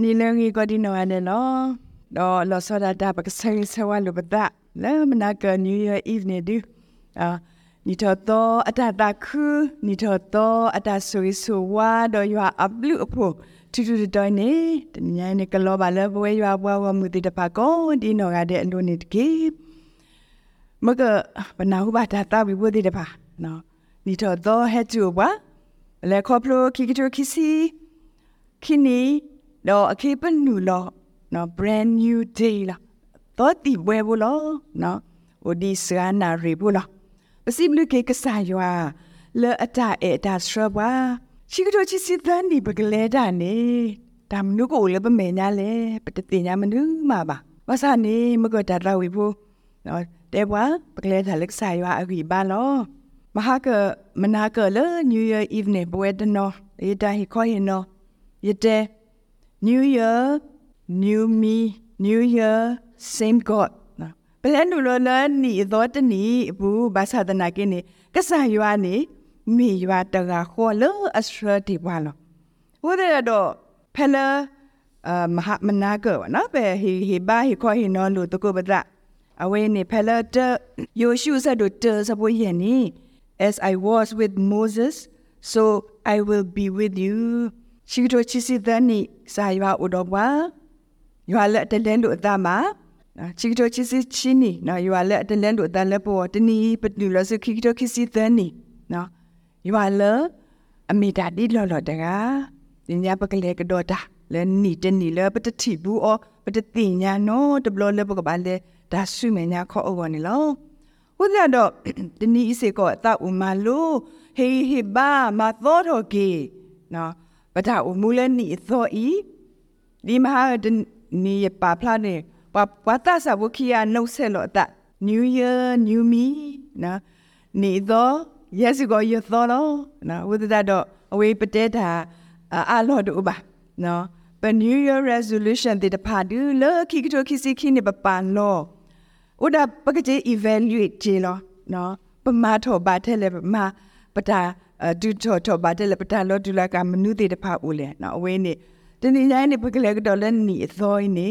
ni le ngi ko di no ane no do lo so da da ba ka sai se wa lo ba da le mana ka new year eve ne du a ni to to ata ta khu ni to to ata so so wa do yo up lu apo tu tu do ne nya ne ka lo ba le bo yo wa wa mu ti da pa ko di no ga de ando ni ke မကဘနာဟုဘာတာတာဝိဘုဒိတပါနော်နီတော့တော့ဟဲ့ကျူပါလေခေါပလိုခိကတိုခိစီခိနီ လောအခေပနူလောနော် brand new day လာတော့ဒီဘွယ်ဘူးလောနော်ဟိုဒီစရနာရီဘူးလောပစိဘလူကေကဆာယွာလောအတာအေတာစရဘွာရှိကတော်ချစ်စစ်သန်ဒီပကလေတာနေဒါမနုကိုလည်းပမေညာလေပတတိညာမနုမှာပါဝါစနေမကတရဝီဘူးနော်တဲဘွာပကလေတာလက်ဆာယွာအခိပါလောမဟာကမနာကလေ New Year evening ဘွယ်တနော်ဧတာဟိခေါ်ရင်နော်ယတဲ New year, new me, new year, same God. Belendulo na ni idot ni bu basa dana kini kasayuan ni mi yua taga ko lo asra ti do mahatma to ni Yoshu as I was with Moses so I will be with you. Shi to chi si dan ni sa ywa o do wa ywa le de len do da ma chi to chi si chi ni na ywa le de len do da le bo de ni pa du lo su ki to ki si dan ni na ywa le အမိတာဒီလော်လော်တကညညာပကလေကဒေါ်တာလဲနီတနီလဲပတတိဘူးအောပတတိညာနော်တဘလလဲပကပါလဲဒါဆုမညာခေါ်အောနေလောဝဒတော့တနီးစေကောတာဥမာလိုဟေဟေဘာမသောတော်ကေနော် ပဒဥမူလနီသောဤဒီမဟာတနီးပါဖလာနေပပတာဆဘခိယနှုတ်ဆက်လို့တာ new year new me နော်နေသော yes ကိုရသောလို့နော်ဝဒတော့အဝေးပတဲတာအာလောတို့ပါနော်ပ new year resolution တဲ့တဖာဒူလခိကတိုခိစီခိနေပပန်လောဥဒပကတိ evaluate ဂျေလောနော်ပမာထောဘာထဲလေပမာပတာ ဒူထောထောဘာထဲလေပတာလောဒူလာကမနုတဲ့တဖာဦးလေနော်အဝေးနေတနည်းတိုင်းနေပကလေကတော့လည်းနီအသောနေ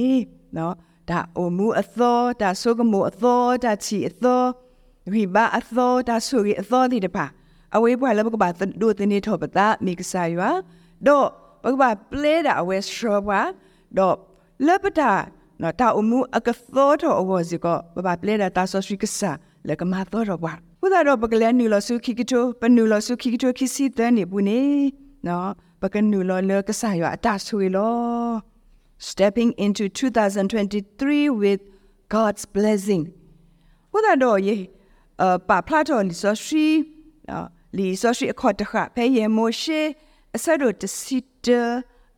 နော်ဒါအမှုအသောဒါဆုကမှုအသောဒါချီအသောဝိဘာအသောဒါဆုရီအသောဒီတဖာအဝေးဘွာလည်းပကပါဒိုတင်းနေထောပတာမိကဆာယွာတော့ပကပါပလေတာအဝဲရှောဘွာတော့လပတာနော်တာအမှုအကသောတော်အဝစီကဘဘပလေတာဆောရှိကစားလကမသောတော်ဘွာ ဘုရားတော်ပကလဲနူလဆုခိကတိုပနူလဆုခိကတိုခိစီတန်နေဘူးနေနော်ပကနူလလကစားရအတဆွေလော stepping into 2023 with God's blessing ဘုရားတော်ယေအပါဖလာတော်လီဆောရှိနော်လီဆောရှိအခေါ်တခဖဲယေမိုရှေအစရတစီတ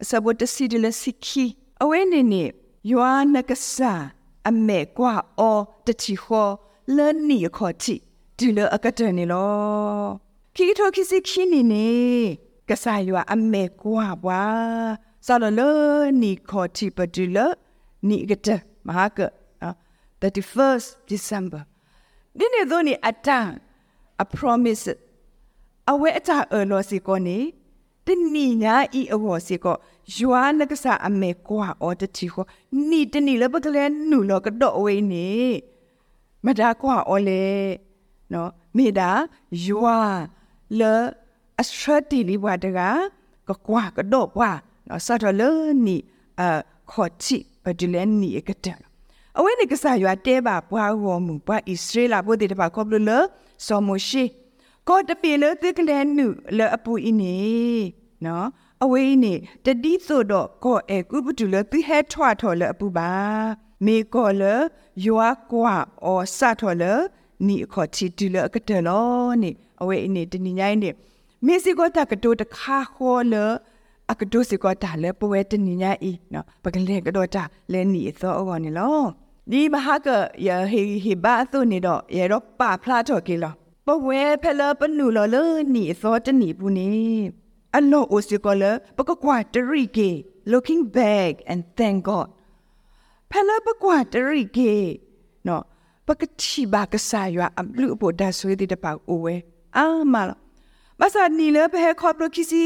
အစဘတစီဒလစီခီအဝဲနေနေယွာနကဆာအမေကွာအောတချီခောလန်နီခောချီ ဒီလအကတနေလောခီထိုခီစီခီနီနေကဆာယွာအမေကွာဘွာဆာလလနီခောချီပဒီလနီကတမဟာက 31st December ဒီနေ့သောနေအတန် a promise အဝဲအတာအလောစီကိုနေတနီညာဤအဝေါ်စီကိုယွာနကဆာအမေကွာအော်တချီကိုနီတနီလပကလဲနူလောကတော့အဝေးနေမဒါကွာအော်လေ နော်မိဒါယွာလေအစထတီလီဘွားတကကကွာကတော့ဘွားနော်ဆတ်တော်လနီအခေါ်ချီပဒလန်နီကတဲ့အဝဲနေကစားရွာတဲပါဘွားဝမှုဘွားဣစရေလဘုဒ္ဓတပါကောပလလဆောမိုရှိကောတပေလသကလဲနုလအပူအင်းနေနော်အဝေးနေတတိဆိုတော့ကောအဲကုပတူလတိဟဲထွားထော်လအပူပါမေကောလယွာကွာအောစထော်လ နီခေါ်ချီတူလကတလောနေအဝေးနေတနိညိုင်းနေမေစီကောတကတိုတခါခေါ်လအကဒုစီကောတာလေပဝဲတနိညာဤနော်ပကလေကတော့တာလဲနီသောအောနေလောဒီမဟာကယဟေဟေဘာသုနေတော့ရတော့ပါဖလာတော့ကေလောပဝဲဖဲလပနူလောလနီသောတနီဘူးနေအလောအိုစီကောလပကကွာတရီကေ looking back and thank god ဖဲလပကွာတရီကေနော် ပကတိဘာကဆာယအဘလူပိုဒါဆွေးတဲ့တပောက်အိုဝဲအာမလာမဆာနီလဘဲခေါပလခီစီ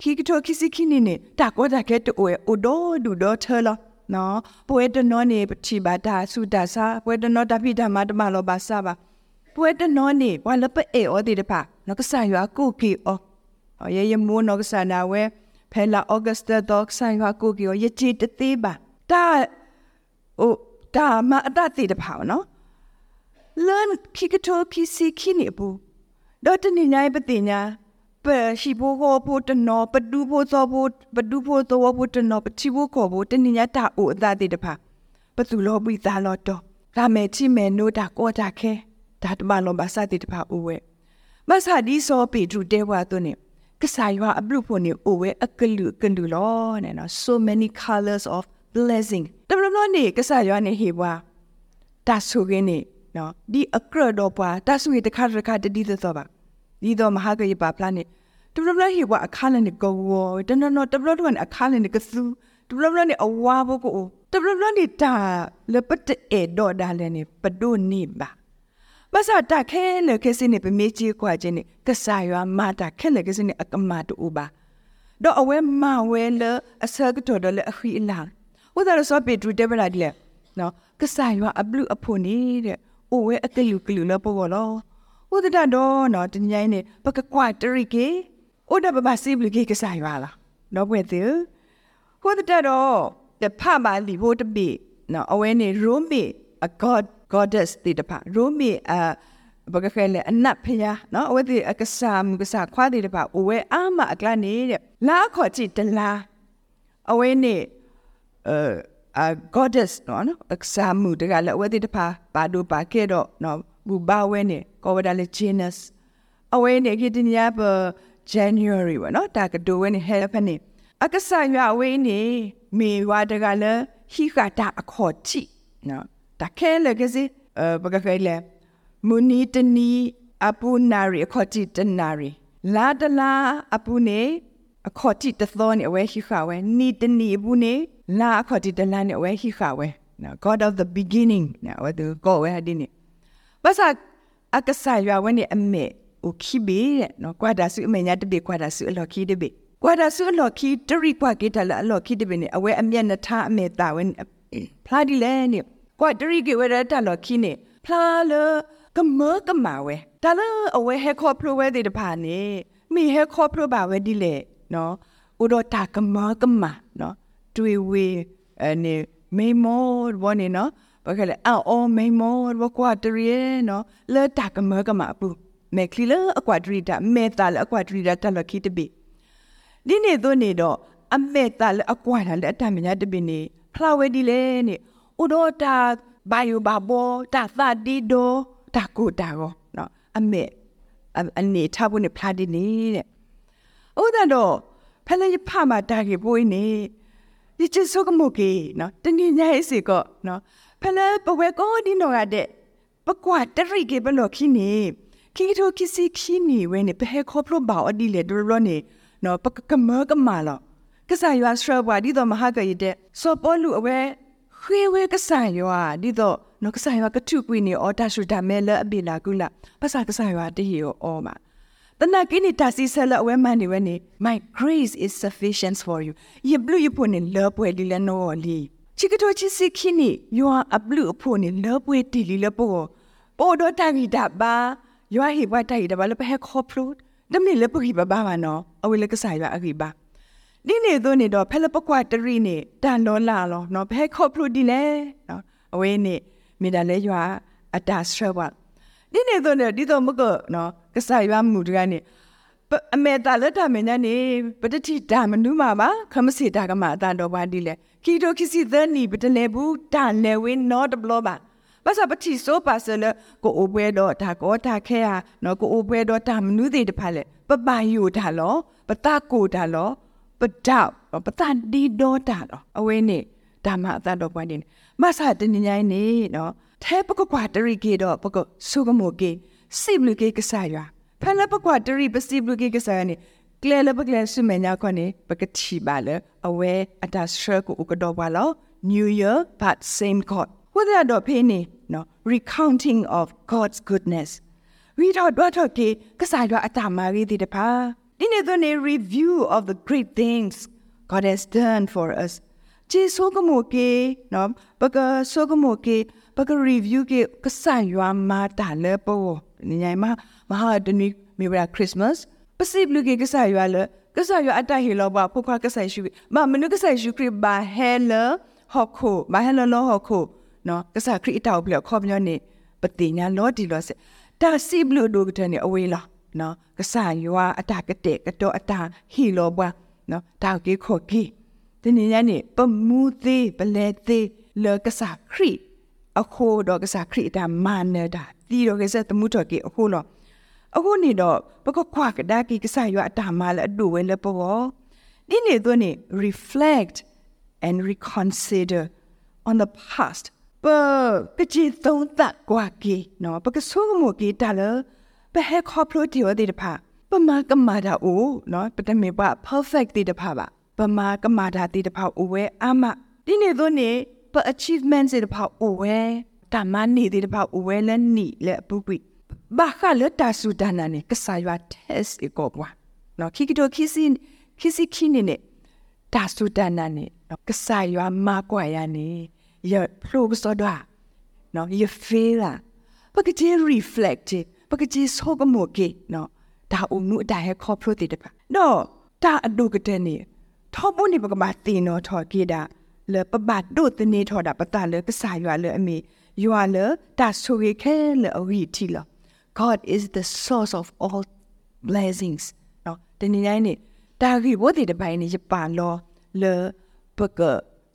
ခိကတိုခိစီခိနေနေတာကောတာကဲတိုအိုဒိုဒူဒိုထဲလောနော်ပွဲတနောနေပတိပါတာစုတာစာပွဲတနောတပိဓမ္မတမလောပါစာပါပွဲတနောနေဘွာလပအေဩတိတပါနောကဆာရွာကုကီဩယေယမိုးနောကဆာနာဝဲဖဲလာဩဂတ်စတာဒေါကဆာရွာကုကီဩယချီတသေးပါတာအိုတာမအတတိတပါနော် learn kikato kisi kini bu dot ni nyai pati nya pe shi bo ko bo to no pa du bo so bo pa du bo so bo to no pa chi bo ko bo tani nya ta o a ta ti de pha pa tu lo bi ta lo to ra me chi me no da ko da khe da ta ma lo ba sa ti de pha o we ma sa di so pi tru de wa to ne ကစားရွာအပလူဖို့နေအိုဝဲအကလူကန်ဒူလောနဲ့နော် so many colors of blessing တဘလမနေကစားရွာနေဟေဘွာတာဆုကင်းနေ နော်ဒီအကရတော့ပွာတဆူရတခါတခါတတိသောပါဒီတော့မဟာကရပါပလာနေတဘလဘလဟိဝအခါလည်းကောဝတနနတဘလတော့အခါလည်းကဆူတဘလဘလနေအဝါဘကိုတဘလဘလနေတာလပတအေတော့ဒါလည်းနေပဒုနေပါမဆာတခဲလေကစနေပမေကြီးကွာခြင်းနေကဆာရွာမာတာခဲလေကစနေအကမာတူပါတော့အဝဲမဝဲလအစကတော်တယ်အခီလာဝဒါရစောပေတူတေဗလာဒီလေနော်ကဆာရွာအဘလူအဖို့နေတဲ့ အိုဝဲအကလူကလူလပေါ်ကောလောဥဒဒတော့နော်တညိုင်းနေပကကွာတရိကေဥဒဘဘစီဘလကေကဆိုင်ပါလားနော်ပွဲသေးဟိုဒတော့တဖမလီဘိုတပိနော်အဝဲနေရိုမီအ god goddess တိတဖရိုမီအဘကခဲလေအနတ်ဖျားနော်အဝဲတိအကဆာမကဆာခွာတိတဖအဝဲအာမအကလနေတဲ့လာခေါ်ကြည့်တလားအဝဲနေအဲ a goddess နော်နော် exam မှုတကလည်းဝဲတိတဖာပါဒိုပါခဲ့တော့နော်ဘူဘာဝဲနေကောဝဒါလေ genus အဝဲနေကိတညပ January ဝနော်တာကဒိုဝဲနေ help နေအကဆာရွာဝဲနေမေဝါတကလည်းဟိခတာအခေါ်ချိနော်တခဲလေကစီအဘကခဲလေမူနီတနီအပူနာရီအခေါ်ချိတနာရီလာတလာအပူနေအခေါ်တိတသောနေအဝဲရှိခဝဲနီတနီဘူးနေ လာအခေါ်တိတလန်နေအဝဲရှိခဝဲနော် God of the beginning နော်ဝဲသူကိုဝဲဒီနေဘာသာအကဆာရွာဝဲနေအမေโอခိဘေနော်ကွာဒါစုအမေညာတပိကွာဒါစုအလော်ခိတပိကွာဒါစုအလော်ခိတရိကွာကေတလာအလော်ခိတပိနေအဝဲအမျက်နှထားအမေတာဝဲဖလာဒီလဲနေကွာတရိကေဝဲတလော်ခိနေဖလာလကမောကမာဝဲဒါလအဝဲဟဲခေါ်ဖလိုဝဲတဲ့တဖာနေမိဟဲခေါ်ဖလိုပါဝဲဒီလေနော်ဥဒတာကမကမနော် တွေ့ဝေအနေမေမောဝနေနော်ဘာကလဲအော်မေမောဝကွာတရီနော်လဲတာကမကမပူမေကလီလအကွာဒရီတာမေတာလအကွာဒရီတာတလခိတပိဒီနေတော့နေတော့အမေတာလအကွာတာလက်အတမညာတပိနေဖလာဝဲဒီလေနေဥဒတာဘိုင်ယိုဘာဘောတာသတိဒိုတာကိုတာရောနော်အမေအနေထားဖို့နေဖလာဒီနေတဲ့။ဥဒတော့ဖလဲရဖမှာတာကေပွေးနေ ဒီချစ်စောကမိုကေနော်တနည်းညရဲ့စီကောနော်ဖလဲပဝဲကောဒီနော်ရတဲ့ပကွာတရိကေဘလောခိနေခိထိုခိစီခိနေဝဲနေဘဲခေါပလိုဘောအဒီလေဒရနေနော်ပကကမကမာလောကစားရွာစထရဘွာဒီတော့မဟာကရတဲ့စောပေါ်လူအဝဲခွေဝဲကစားရွာဒီတော့နော်ကစားရွာကထုကွေနေအော်တာရှူတာမဲလအပိလာကုလာပစာကစားရွာတဟီယောအော်မှာ တနာကိနီတာစီဆလအဝဲမန်နေဝဲနေ my grace is sufficient for you ယဘလူယဖို့နေလောပွဲလီလနောလီချီကတိုချီစီခိနီယောအဘလူအဖို့နေလောပွဲတီလီလပိုပိုဒိုတာဂီတာဘာယောဟိဘဝတာဂီတာဘာလပဟက်ခေါပလုဒမီလပခိဘဘာဘာနောအဝေလကဆိုင်ဘာအဂီဘာဒီနေတော့နေတော့ဖဲလပကွာတရီနေတန်လောလာလောနော်ဘဲခေါပလုဒီလေနော် အဝေးနေမိဒါလဲယောအတာစထရဝဒီနေတော့နေဒီတော့မကောနော်ကစားရွာမှုတကနေအမေတာလက်တာမင်းနဲ့ပတတိဒါမနုမှာပါခမစီတာကမှာအတန်တော်ပါဒီလေခီတိုခီစီသနီပတလေဘူးတာလေဝင်းနော့တဘလောပါဘာသာပတိဆိုပါစလကိုအိုပွဲတော့ဒါကောတာခဲဟာနော်ကိုအိုပွဲတော့တာမနုသေးတဖက်လေပပယိုတာလောပတကိုတာလောပတောက်ပတန်ဒီတော့တာလောအဝင်းနေဒါမှအတန်တော်ပွားနေမဆာတညိုင်းနေနော်ထဲပကကွာတရီကေတော့ပကဆုကမိုကေ စိဘလူကေကဆာရွာဖန်လပကွာတရီပစိဘလူကေကဆာနေကလဲလပကလဲဆုမညာခွနေပကတိပါလေအဝဲအတာရှရကိုဥကတော့ပါလော New Year but same God ဝဒရတော့ဖေးနေနော် recounting of God's goodness ဝီတော့တော့တော့ကေကဆာရွာအတာမာရီဒီတပါဒီနေ့တော့ review of the great things God has done for us ကျေဆိုကမိုကေနော်ဘကဆိုကမိုကေဘက review ကေကဆန်ယွာမာတာလေပေါ် နေညမှာမဟာတနီမေရာ Christmas ပစိဘလူကေကဆန်ယွာလေကဆန်ယွာအတဟီလောဘာဖုခွာကဆန်ရှုမမနုကဆန်ရှုခရဘာဟဲလဟော့ခိုဘာဟဲလလောဟော့ခိုနော်ကဆာခရစ်တောက်ပြီးခေါ်ပြောနေပတိညာလောဒီလောစတာစိဘလူဒုကတနေအဝေးလားနော်ကဆာယွာအတကတဲ့ကတော့အတဟီလောဘွာနော်တောက်ကေခေါ်ကေဒီနေ့ညနေပမှုသေးပလဲသေးလောကဆာခရစ်အခုတော့ကစားခရစ်တာမာနေတာ တီတော့ကစားတမှုတော့ကေအခုတော့အခုနေတော့ဘကခွာကဒါကီကစားရအတာမာလအတူဝဲလပေါ်ဒီနေတော့နေ reflect and reconsider on the past ပကကြီးသုံးသက်ကွာကေနော်ပကဆိုးမကေတလဘဟဲခေါပလိုတီဝဒီတဖာပမာကမာတာအိုနော်ပတမေပါ perfect တီတဖာပါပမာကမာတာတီတဖာအိုဝဲအမဒီနေတော့နေပ achievement စေတဖောက်အိုဝဲ တမန်နေတဲ့ဖောက်အိုဝဲလဲနီလဲပုပိဘာခလတာဆူဒနာနေကဆာယွာ test ေကောပွားနော်ခိကတိုခိစီခိစီခိနေနေတာဆူဒနာနေနော်ကဆာယွာမာကွာရနေရဖလိုကစောဒွာနော်ရ feel လာပကကြီး reflect ပကကြီးဆောကမိုကေနော်ဒါအုံနုအတိုင်ဟခေါ်ဖလို့တဲ့ပါနော်ဒါအဒုကတဲ့နေထောပုန်နေပကမတင်နော်ထော်ကေတာလေပပတ်ဒုတနေထော်တာပတလေပစာရွာလေအမေ ရွာလေတာဆူရခဲလေအဝီတီလာ God is the source of all blessings နော်တနည်းတိုင်းနေတာဂီဘိုဒီတပိုင်းနေပန်လောလေပက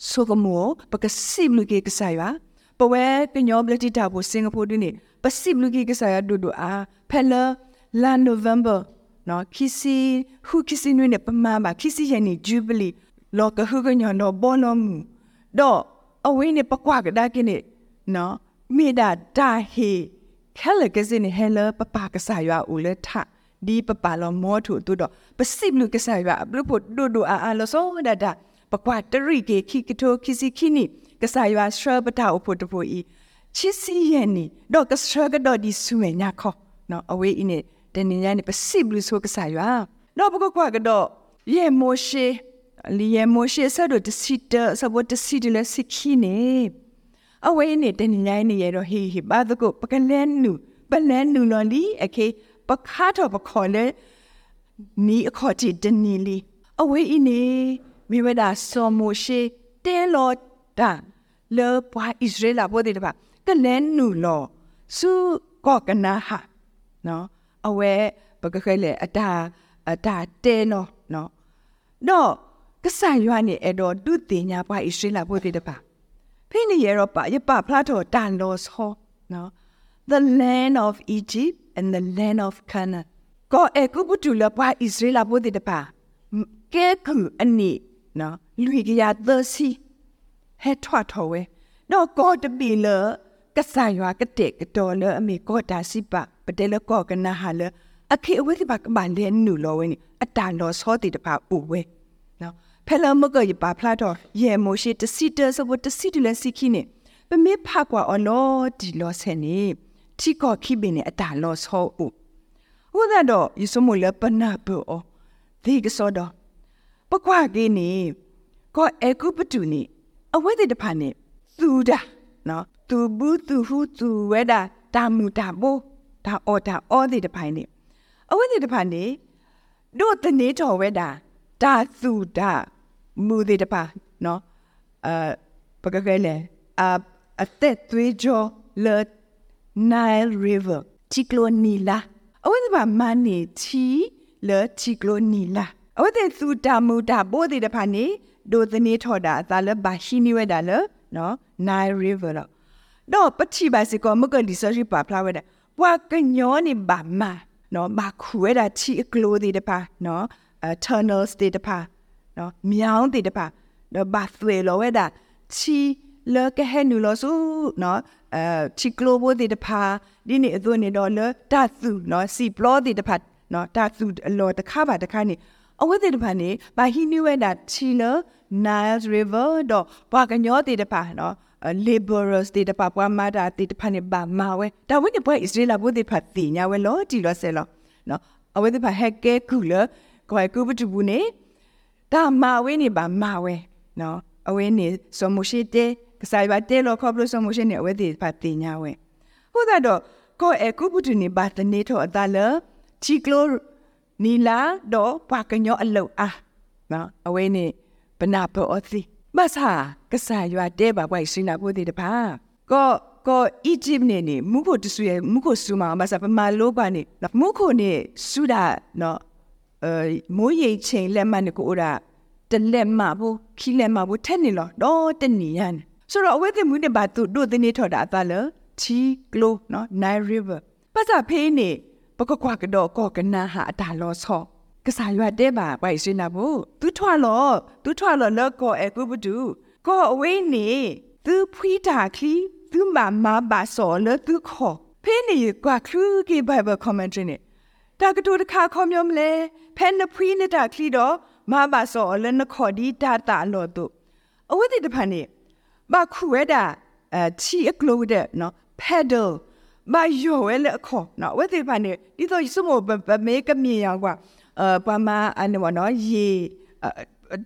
ဆိုကမောပကစိမလူကေကဆာရွာပဝဲကညောဘလတိတာဘူစင်ကာပူဒင်းနေပစိမလူကေကဆာရွာဒူဒူအာဖဲလာလာနိုဗ ెంబర్ နော်ခီစီဟူခီစီနွေနေပမာပါခီစီရဲ့နေဂျူဘလီလောကဟုကညောနောဘောနောမူတော့အဝင်းနေပကွာကဒါကိနေ နော်မိဒါဒါဟေခဲလကစင်းဟဲလပပကဆာရွာဦးလက်ထဒီပပလောမောထုတူတော့ပစိဘလူကဆာရွာဘလူဖို့ဒူဒူအာအာလောစောဒါဒါပကွာတရိကေခိကတိုခိစီခိနီကဆာရွာရှရပတာအဖို့တဖို့ဤချစ်စီရဲ့နီတော့ကဆရကတော့ဒီဆုမေညာခောနော်အဝေးအင်းတနေညာနေပစိဘလူဆိုကဆာရွာတော့ပကွာကတော့ယေမိုရှေလီယမိုရှေဆဒိုတစီတဆဘတစီတလစခိနေ အဝဲနေတနေနိုင်နေရတော့ဟေဟေဘာဒကိုပကလန်နူပလန်နူလော်လီအခေပခါတော့ပခေါ်လေနီအခေါ်တီတနီလီအဝဲအင်းနေမိဝဒါဆောမိုရှေတဲလောတာလေပွားဣသရေလဘောဒီတပါကလန်နူလောစုကောကနာဟာနော်အဝဲပကခဲလေအတာအတာတဲနော်နော်တော့ကဆန်ရွာနေအဲ့တော့ဒုတင်ညာပွားဣရှေလာဘုတိတပါ ဖိနေရတော့ပါရပဖလာတော့တန်လို့ဆောနော် the land of Egypt and the land of Canaan ကိုအကုပတူလပွားဣရှေလာဘုတိတပါကဲခုအနိနော်လူကြီးရသစီဟဲထွားထော်ဝဲတော့ကိုတပီလကဆန်ရွာကတဲ့ကတော်လအမေကိုတာစီပါပတဲလကောကနာဟာလအခေအဝဲဒီပါကမန်တဲ့နူလောဝဲနီအတန်တော်စောတိတပါပူဝဲနော် ဖဲလမကရပါဖလာတော့ယေမိုရှိတစီတစဘတစီတလစီခိနေပမေဖကွာအလောဒီလောဆဲနေတီကောခိဘင်းနေအတာလောဆောဥဟိုဒါတော့ယစမလပနာဘောဒီကစောတော့ပကွာကိနေကောအေကုပတူနေအဝဲတဲ့တဖာနေသူဒါနော်သူဘူးသူဟုသူဝဲတာတာမူတာဘိုဒါအော်တာအော်တဲ့တဖိုင်နေအဝဲတဲ့တဖာနေတို့တနေတော်ဝဲတာတာသူဒါ မူတဲ့တပါနော်အာပကကလေအအသက်သွေးကြောလေ Nile River ချီကလိုနီလာအဝိဒဘာမန်နီချီလေချီကလိုနီလာအဝိဒသူတာမူတာပိုးတဲ့တဖာနေဒိုသနေထော်တာသာလဘာရှိနီဝဲတာလေနော် Nile River တော့တော့ပချိပါစကောမကလီဆရှိပါဖလာဝဲတာဘွာကညောနေဘာမနော်ဘာခွဲတာချီကလိုတဲ့တဖာနော် tunnels တဲ့တဖာ နော်မြောင်းတေတပါနော်ဘာသွေလောဝဲတာချီလောကဟဲနူလောဆူနော်အဲချီကလိုဘိုတေတပါဒီနေအသွနေတော့လတသုနော်စီပလောတေတပါနော်တသုလောတခါပါတခါနေအဝဲတေတပါနေဘာဟီနူဝဲတာချီလော Nile River တော့ဘာကညောတေတပါနော် laborers တေတပါပွားမာတာတေတပါနေဘာမာဝဲဒါဝဲနေပွဲ Israel ဘိုတေဖတ်တိညာဝဲလောတီလောဆဲလောနော်အဝဲတေဖဟက်ကဲကူလောကိုယ်ကူပတူဘူးနေ ဒါမာဝဲနေပါမာဝဲနော်အဝဲနေစမရှိတဲ့ကစားပါတဲ့လို့ခေါ်လို့စမရှိနေအဝဲဒီပါတင်ညာဝဲဟုတ်တယ်တော့ကိုယ်ကူပတူနေပါတနေတော့အတလချီကလိုနီလာတော့ပါကညောအလုအားနော်အဝဲနေဘနာပေါ်အသီမဆာကစားရွာတဲ့ပါပွိုက်ရှင်လာဖို့ဒီတပါကိုကိုအီဂျစ်နေနေမုဖို့တဆူရမုဖို့ဆူမာမဆာပမာလောပါနေမုခိုနေဆူဒါနော်အဲ မိုးရိတ်ချိန်လက်မှတ်နေကိုအိုရာတလက်မဘူးခီလက်မဘူးထက်နေလောတော့တနီရန်ဆိုတော့အဝဲတဲ့မူနေပါသူတို့တင်းနေထော်တာအသားလချီကလိုနော်နိုင်ရီဗာပတ်စာဖေးနေပကကွာကတော့ကောကနာဟာအတာလောဆောကစားရွက်တဲ့ပါပိုက်စင်းနာဘူးသူထွာလောသူထွာလောလောကောအကူဘဒူကောအဝေးနေသူဖွီးတာခလီသူမမဘာဆောလသူခေါ်ဖေးနေကွာခလူကေဘိုင်ဘယ်ကွန်မန့်ထရီနေ တာကတူတခါခေါ်မျိုးမလဲဖဲနဖရီနတာခလီတော့မဘာစောအလနခေါ်ဒီတာတာလို့တို့အဝတိတဖန်နေဘခုဝဲတာအဲချီအကလိုတဲ့နော် pedal မယောဝဲလက်ခေါ်နော်ဝဲတိဖန်နေဒီတော့စမောပမေကမြေရောကွာအဲပမာအနမနော်ရေ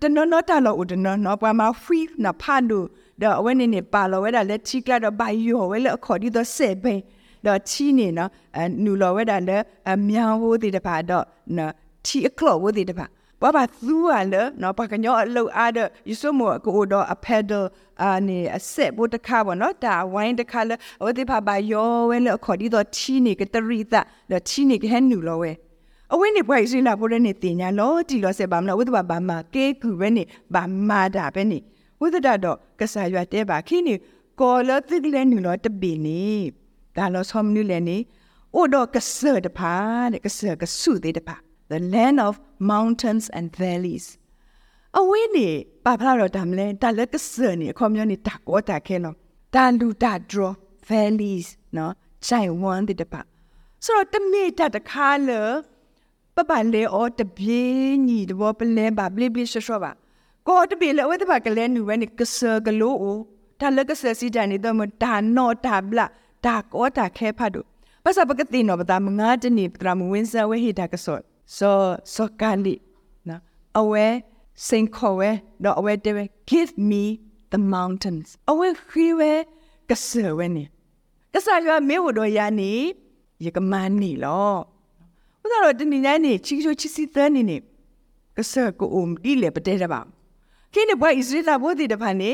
တနနတာလို့ဦးတနနော်ပမာ free နဖန်တို့ဒါဝဲနေနေပါလို့ဝဲတာလက်ချီကလာတော့ဘယောဝဲလက်ခေါ်ဒီတော့စေဘင်း တော့ချီနေနော်အနူလော်ဝဲတာလည်းအမြောင်ဝိုးတိတပါတော့နော်ချီအကလော့ဝိုးတိတပါဘာဘာသူကလည်းနော်ဘာကညောအလောက်အားတဲ့ယူဆမောကိုတော့အပက်ဒယ်အနေအဆက်ဘုတ်တခါပေါ့နော်ဒါဝိုင်းတခါလဲဟိုဒီဖာဘာယောဝဲလဲခေါ်ဒီတော့ချီနေကတရိသလဲချီနေကဟန်နူလောဝဲအဝင်းနေဘွယ်ရှိလာဖို့တဲ့နေတင်ညာလောတီလောဆက်ပါမလားဝိသဘာဘာမကေကူပဲနေဘာမာတာပဲနေဝိသဒတော့ကဆာရွတ်တဲပါခိနေကောလသိကလဲနူလောတပင်းနေ ဒါလောဆောမနူလဲနေအိုတော့ကဆာတဖာတဲ့ကဆာကဆုသေးတဖာ the land of mountains and valleys အဝင်းနေပါဖလာတော့တမ်းလဲဒါလက်ကဆာနေအခေါ်မျိုးနေတာကောတာခဲလောဒါလူတာ draw valleys နော်ချိုင်ဝမ်တဲ့တပါဆိုတော့တမေတာတခါလေပပလေအော်တပြေးညီတဘောပလဲပါဘလဘလရှရှောပါကောတပြေလေဝဲတပါကလဲနူဝဲနေကဆာကလိုအိုဒါလက်ကဆာစီတန်နေတော့မဒါနောတာဘလာ ဒါကောတာခဲဖတ်တို့ပစပကတိနောပတာမငါတနေပတရမဝင်းစဝဲဟိတာကဆော့ဆိုစောကလီနော်အဝဲစင်ခေါ်ဝဲတော့အဝဲတဲ give me the mountains အဝဲခီဝဲကဆာဝဲနေကဆာရွာမေဝတော်ယာနေရကမန်းနေလောဘုရားတော်တနေနိုင်နေချီချိုချီစီသန်းနေနေကဆာကိုအုံဒီလေပတဲတပါခင်းနေဘွားဣစရာဘောဒီတဖာနေ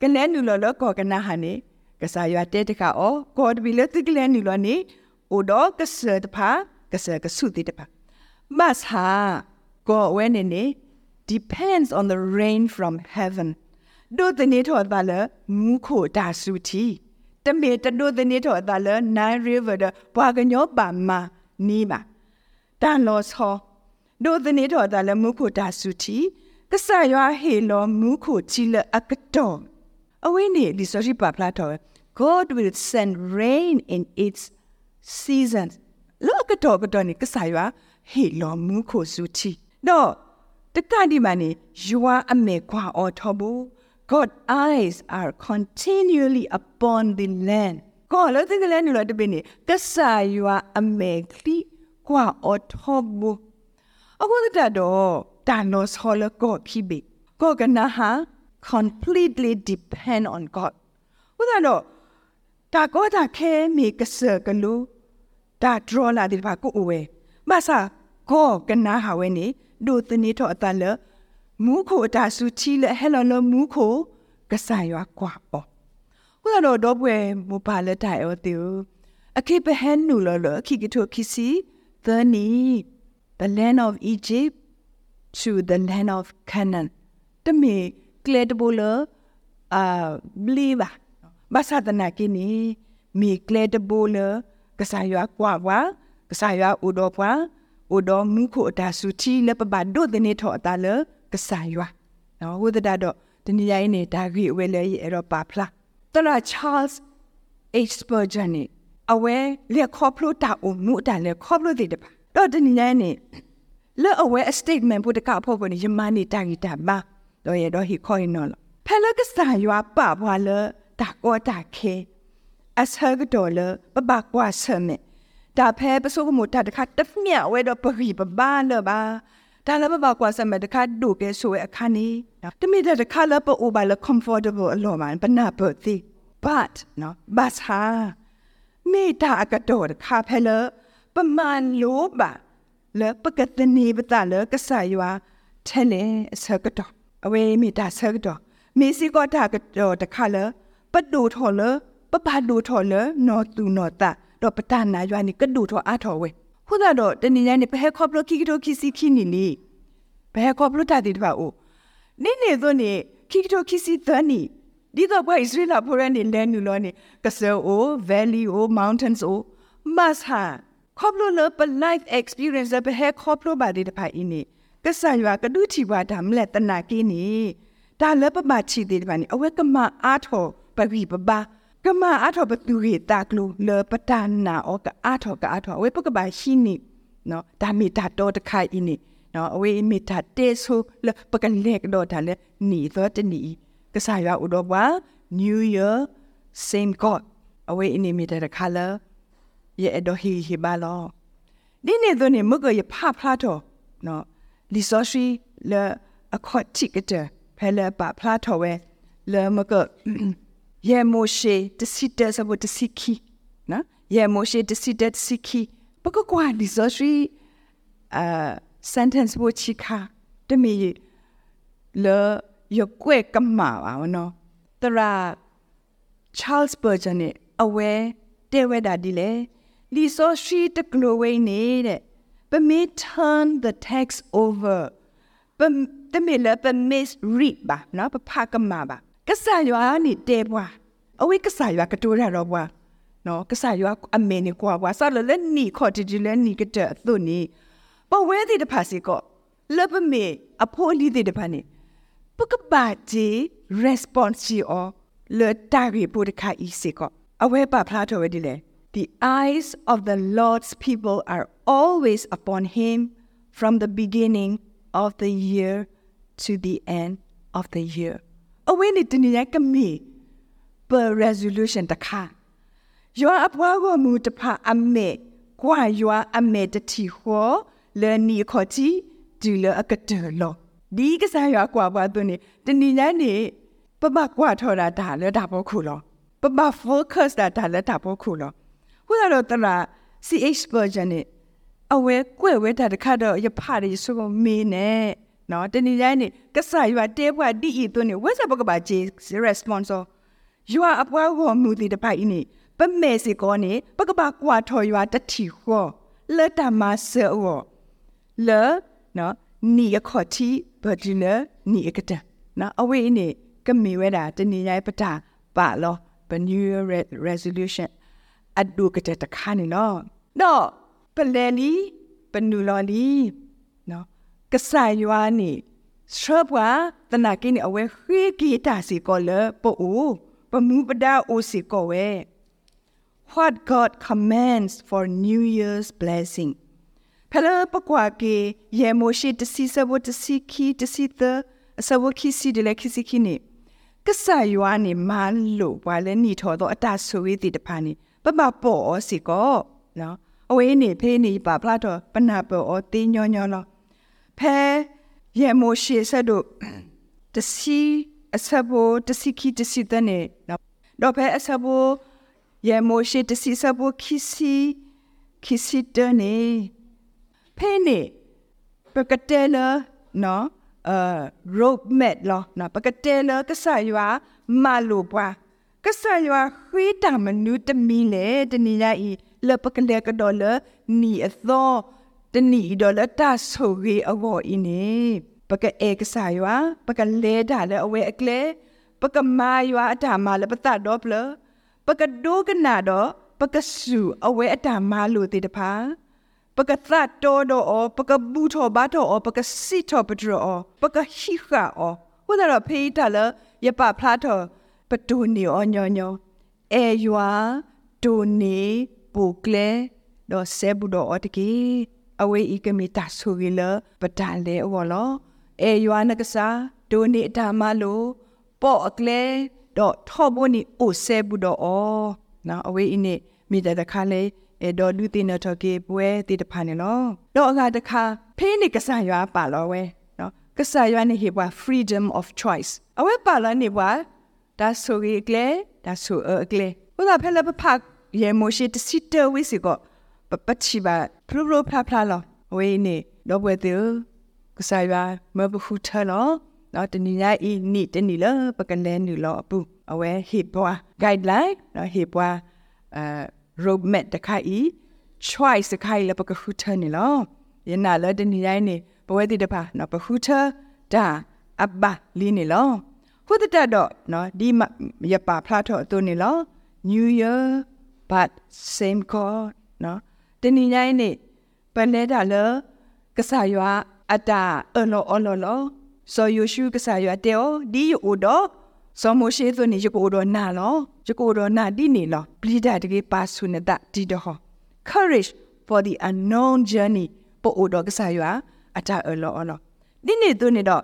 ကလဲနူလောလောကောကနာဟာနေ ကဆာရွာတဲတကအောကောဒဘီလတိကလဲနူလောနေအိုတော့ကဆာတဖာကဆာကဆုတိတဖာမတ်ဟာကိုဝဲနေနေ depends on the rain from heaven ဒုတနေထော်တာလမူခိုတာစုတီတမေတဒုတနေထော်တာလ nine river ဒဘွာကညောပါမနီးပါတန်လောဆောဒုတနေထော်တာလမူခိုတာစုတီကဆာရွာဟေလောမူခိုချီလအကတော်အဝိနေဒီဆိုရှိပါဖလာတော် God will send rain in its seasons လောကတော်ကတော့နေကဆာရွာဟေလောမူခိုစုတီတော့တကတိမနေယွာအမေကွာအော်ထဘူ God eyes are continually upon the land ကောလို့တကလည်းနေလို့တပင်းနေကဆာယွာအမေကလီကွာအော်ထဘူအခုတတော့တာနောဆောလကောခိဘေကောကနာဟာ completely depend on God ဟုတ်တယ်တော့ တာကောတာခဲမီကဆာကလူတာ draw လာဒီဘာကိုအဝဲမဆာကောကနာဟာဝဲနေဒုတနေတော့အတလမူခိုတာစုချီလေဟဲလလမူခိုကဆာရွာကွာပေါ့ခုတော့တော့ပွဲမူပါလက်တိုင်အော်တူအခိပဟန်နူလလခိကထိုခိစီသနီ the land of Egypt to the land of Canaan တမေကလက်တဘူလအာဘလီဘာ ဘာသာတနာကိနီမီကလက်တဘူလကဆာရွာကွာကွာကဆာရွာဥတော်ပွားဥတော်မူခိုတာစုချီလက်ပပဒိုတနေထောအတာလကဆာရွာနော်ဝဒတာတော့တနည်းရိုင်းနေဒါဂရီဝဲလဲရတော့ပါဖလားတရာ Charles H Spurgeon နေအဝဲလက်ခေါပလို့တာအုံမှုတာလက်ခေါပလို့တဲ့တပါတော့တနည်းရိုင်းနေလက်အဝဲ a statement ဘုဒကဖို့ကိုယမနေတာဂီတာပါတော့ရတော့ဟိခေါင်းနော်ဖဲလကဆာရွာပဘွာလ တာကောတာခဲအဆဟကတော်လပပကွာဆမေဒါဖဲပစိုးကမတာတခါတမြဝဲတော့ပရိပဘာလပါဒါလည်းဘာကွာစမဲ့တခါဒုကဲဆိုအခါနေနော်တမိတဲ့တခါလည်းပိုဘာလည်း comfortable အလောမှန်ပနာပတ်တိ but နော် but ဟာမိတာကတော့တခါဖဲလေပမာဏလို့ပါလေပကတနေပတလေကဆာယွာထဲလေဆကတော့အဝေးမိတာဆကတော့မိစီကတာကတော့တခါလေ ပဒူထော်လေပပဒူထော်လေနော်တူနော်တာတော့ပတနာယွာ ni ကဒူထော်အထော်ဝဲခုသာတော့တနေ့တိုင်းဘယ်ခေါပလိုခိကတိုခိစီခိနီနီဘယ်ခေါပလိုတာတိတပါအိုနိနေသွနေခိကတိုခိစီသနီဒီတော့ဘယ်ဣစရာဖိုရန်နေလဲနူလောနေကဆယ်အို valley အို mountains အို must ha ခေါပလိုလပ life experience ဘယ်ခေါပလိုပါတိတပါအင်းနေကဆန်ရွာကဒုချီပါဒါမလက်တနာကင်းနေဒါလည်းပမချီသေးတယ်ပါနေအဝဲကမအားထော ပပီပပါကမအားထောပတူရီတာကလူလေပတနာဩကအားထောကအားထောဝဲပကပါရှိနေနော်ဒါမီတာတော့တခိုင်အင်းနေနော်အဝေးမီတာတေဆိုလပကလက်တော့ဒါလည်းနီသောတနီကစားရဥတော့ဘာ New Year same God အဝေးအင်းမီတာတခါလာရဲ့တော့ဟီဟီဘာလောဒီနေ့တော့နေမကရဖဖလာတော့နော်လီဆိုရှိလအခွတ်တိကတဲ့ဖဲလပဖလာတော့ဝဲလမက ယေမိုရှေတစီတဆဘတစီခီနော်ယေမိုရှေတစီတတစီခီပကကွာလီဆိုရှိ uh sentence ဘချီခါတမီလေရကွဲကမာပါနော်တရာ Charles Spurgeon နဲ့အဝဲတဲဝဲတာဒီလေလီဆိုရှိတကလိုဝဲနေတဲ့ပမေ turn the text over ပတမေလပမေ read ပါနော်ပဖကမာပါ ကဆာရွာနေတဲဘွားအဝဲကဆာရွာကတိုးရတော့ဘွားနော်ကဆာရွာအမေနေကွာဘွားဆာလလည်းနီခေါ်တီဒီလည်းနီကတဲ့သူနီပဝဲတဲ့တဖာစီကောလပမေအဖိုးလီတဲ့တဖာနေပကပါဂျီ response ဂျီအောလေတာရီပူတခါဤစီကောအဝဲပါဖလားတော်ဝဲဒီလေ The eyes of the Lord's people are always upon him from the beginning of the year to the end of the year. အဝဲနေတနည်းကမီ per resolution တခါယောအပွားကိုမူတဖာအမေကွာယောအမေတတီဟောလေနီခေါတီဒီလအကတလောဒီကစားရွာကွာပွားသွနေတနည်းနေပပကွာထော်တာဒါလည်းဒါဘောခုလောပပ focus တာဒါလည်းဒါဘောခုလောခုတော့တရာ CH version နဲ့အဝဲကွဲ့ဝဲတာတခါတော့ရဖရဆိုမင်းနဲ့ နော်တနည်းတိုင်းနေကဆာရွာတဲဘွားဒီဤသွနေဝက်စပကပါဂျေ response ရွာအပွားကိုမူတီတပိုက်နေပမဲစီကောနေပကပါကွာထော်ရွာတတီဟောလက်တမဆောလေနော်နီအခေါ်တီဘဒီလေနီအကတနော်အဝေးနေကမီဝဲတာတနည်းရိုင်းပတာပါလော the new year resolution အဒုကတဲ့တခါနေနော်တော့ပလဲလီပနူလော်လီ နော်ကဆာယွာနေရှော့ဘွာတနာကိနေအဝဲခွေးကီတာစီကောလပို့ဦးပမှုပဒါအိုစီကောဝဲ what God commands for New Year's blessing ဖလပကွာကေယေမိုရှိတစီစဘတစီခီတစီတအစဝခီစီဒလက်ခီစီခီနေကဆာယွာနေမလို့ဘာလဲနီထော်တော့အတဆူဝေးတိတဖာနေပပပေါ်စီကောနော်အဝေးနေဖေးနေပါဖလာတော့ပနာပေါ်တင်းညောညောလော ဖဲယေမိုရှေဆက်တို့တစီအဆဘိုတစီခီတစီတနေတော့ဖဲအဆဘိုယေမိုရှေတစီဆဘိုခီစီခီစီတနေဖဲနေပကတဲလာနော်အရုပ်မက်လောနော်ပကတဲလာကဆာယွာမလိုပွားကဆာယွာခွေးတာမနူးတမီလေတနေရဤလပကလေကဒေါ်လာနီအသော တနီဒေါ်လာတဆိုရီအဝအင်းနေပကအေကဆာယွာပကလေတာလေအဝဲအကလေပကမာယွာအတာမလေပတတော့ပလပကဒိုကနာတော့ပကဆူအဝဲအတာမလို့တေတဖာပကသတ်တော်တော့ပကဘူးထောဘာတော့ပကစီထောပဒရောပကဟိခါအောဝဒရဖေးတလယပဖလာထောပတူနီအောညောညောအဲယွာဒိုနီပူကလေတော့ဆေဘူတော့အတကီ အဝေးဤကမီတာဆူရီလပတန်လေဝလောအေယွာနကစာဒိုနီဒါမလိုပော့အကလေတော့ထောဘိုနီအိုဆဲဘူးတော့အောနော်အဝေးဤနေမိတဲ့တခါလေအေဒေါ်လူတင်တော့ကေပွဲတိတဖာနေလောတော့အခါတခါဖေးနေကစားရွာပါလောဝဲနော်ကစားရွာနေဟေဘွာ freedom of choice အဝဲပါလာနေဘွာဒါဆိုရီကလေဒါဆိုအကလေဥသာဖဲလပဖရဲမိုရှိတစီတဝိစီကော ပပချီပါဖလိုဖလိုဖလာဖလာလောဝေးနေတော့ပွဲတေကဆိုင်ပါမဘခုထလောတော့တနီလိုက်ဤနိတနီလပကလဲနူလောအပူအဝဲဟေဘွာ guideline တော့ဟေဘွာအဲ road map တခိုက်ဤ choice တခိုက်လပကခုထနေလောယနာလတနီလိုက်နေပဝဲတိတပါနော်ပခုထဒါအဘလီနေလောခုတတတော့နော်ဒီရပါဖလာထောအသွနေလော new year but same core နော် တနည်းအားနေပလဲတာလကဆာယွာအတာအလောအလောလော so you shu ka sa ya te o di yu o do so mo she so ni yu ko do na lo yu ko do na di ni lo bli da de pa su na da di do ho courage for the unknown journey po o do ka sa ya ata a lo lo di ni tu ni do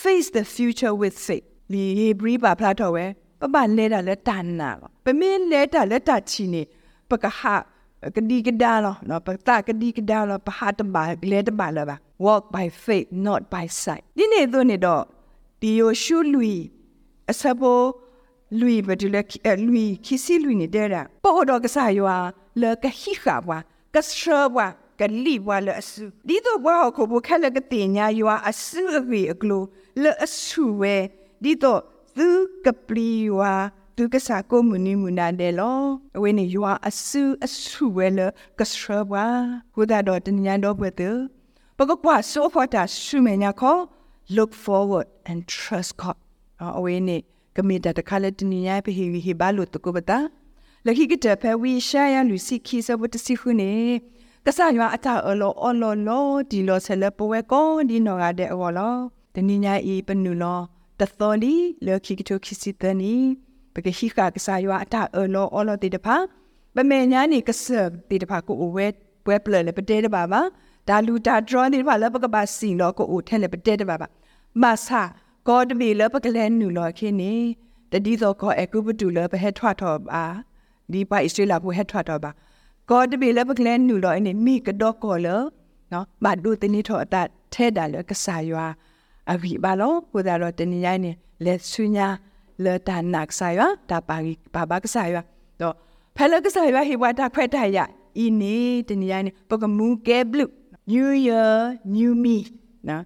face the future with faith li hebri ba pla to we pa ba le da le ta na lo pa me le da le ta chi ni pa ka ha က ဒီကဒါလောနော်ပတာကဒီကဒါလောပဟာတဘာလေတဘာလောပါ walk by faith not by sight ဒီနေ့သွနေတော့ဒီယိုရှုလူအစဘောလူဘဒလကလူခီစီလူနေတဲ့ရာပေါ်တော့ကစားရွာလေကဟိခါဝါကဆရဝါကလီဝါလအဆူဒီတော့ဘာကိုဘခလကတင်ညာရွာအဆူအဝေအကလိုလေအဆူဝဲဒီတော့သူကပလီဝါ သူကစားကိုမနီမူနာတယ်လောအဝေးနေရွာအဆူအဆူဝဲလေကဆရဝါဟိုဒါတော့တညာတော့ဘွဲ့တဲ့ပကကွာဆိုဖတာရှုမညာခေါ် look forward and trust God အဝေးနေကမိတာတခါလက်တနီယပဟီဟီဘာလို့တကုပတာလခိကတဖဝီရှာယလူစီခီစဝတစီခုနေကဆာယအတာအလောအလောလောဒီလောဆလပဝဲကောဒီနောရတဲ့အဝလောတနီညာဤပနုလောတသောလီလခိကတခိစီတနီ ပကဟိကကဆာယအတာအလောအလောတေတဖာပမေညာနေကဆတေတဖာကိုဝဲပွဲပလလေပတေတပါပါဒါလူတာ draw နေပါလပကပါစီလောကိုဦးထဲလေပတဲတပါပါမဆာကောတမီလပကလဲနူလောခင်းနေတတိသောကောအကုပတူလပဟက်ထွတ်တော့ပါဒီပါအစ္စရေးလာဘူးဟက်ထွတ်တော့ပါကောတမီလပကလဲနူလောအနေမိကတော့ကောလောနော်ဘာဒုတနိထောအတထဲတာလကဆာယွာအဘိဘာလောကိုဒါတော့တနိယိုင်းနေလက်ဆွညာ လေတာနက်ဆာယွာတာပါရီဘာဘာကဆာယွာတော့ဖဲလကဆာယွာဟိဝတာခွဲတာရဤနေတနိယိုင်းနေပကမူကဲဘလူး new year new me နော်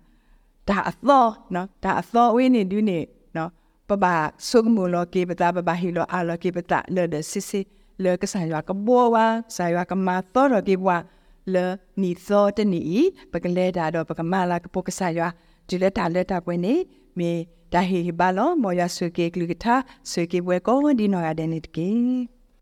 ဒါအသောနော်ဒါအသောဝင်းနေဒူးနေနော်ပပဆုကမူလောကေပတာပပဟီလောအာလောကေပတာလေဒစစ်စစ်လေကဆိုင်ရွာကဘောဝါဆိုင်ရွာကမာသောရကေဘဝလေနီသောတနီပကလေဒါတော့ပကမာလာကပုကဆိုင်ရွာဒီလက်တာလက်တာပွဲနေ မေဒါဟီဘာလောမောရဆုကေကလူကတာဆုကေပွဲကောဒီနော်ရတဲ့နေတကေ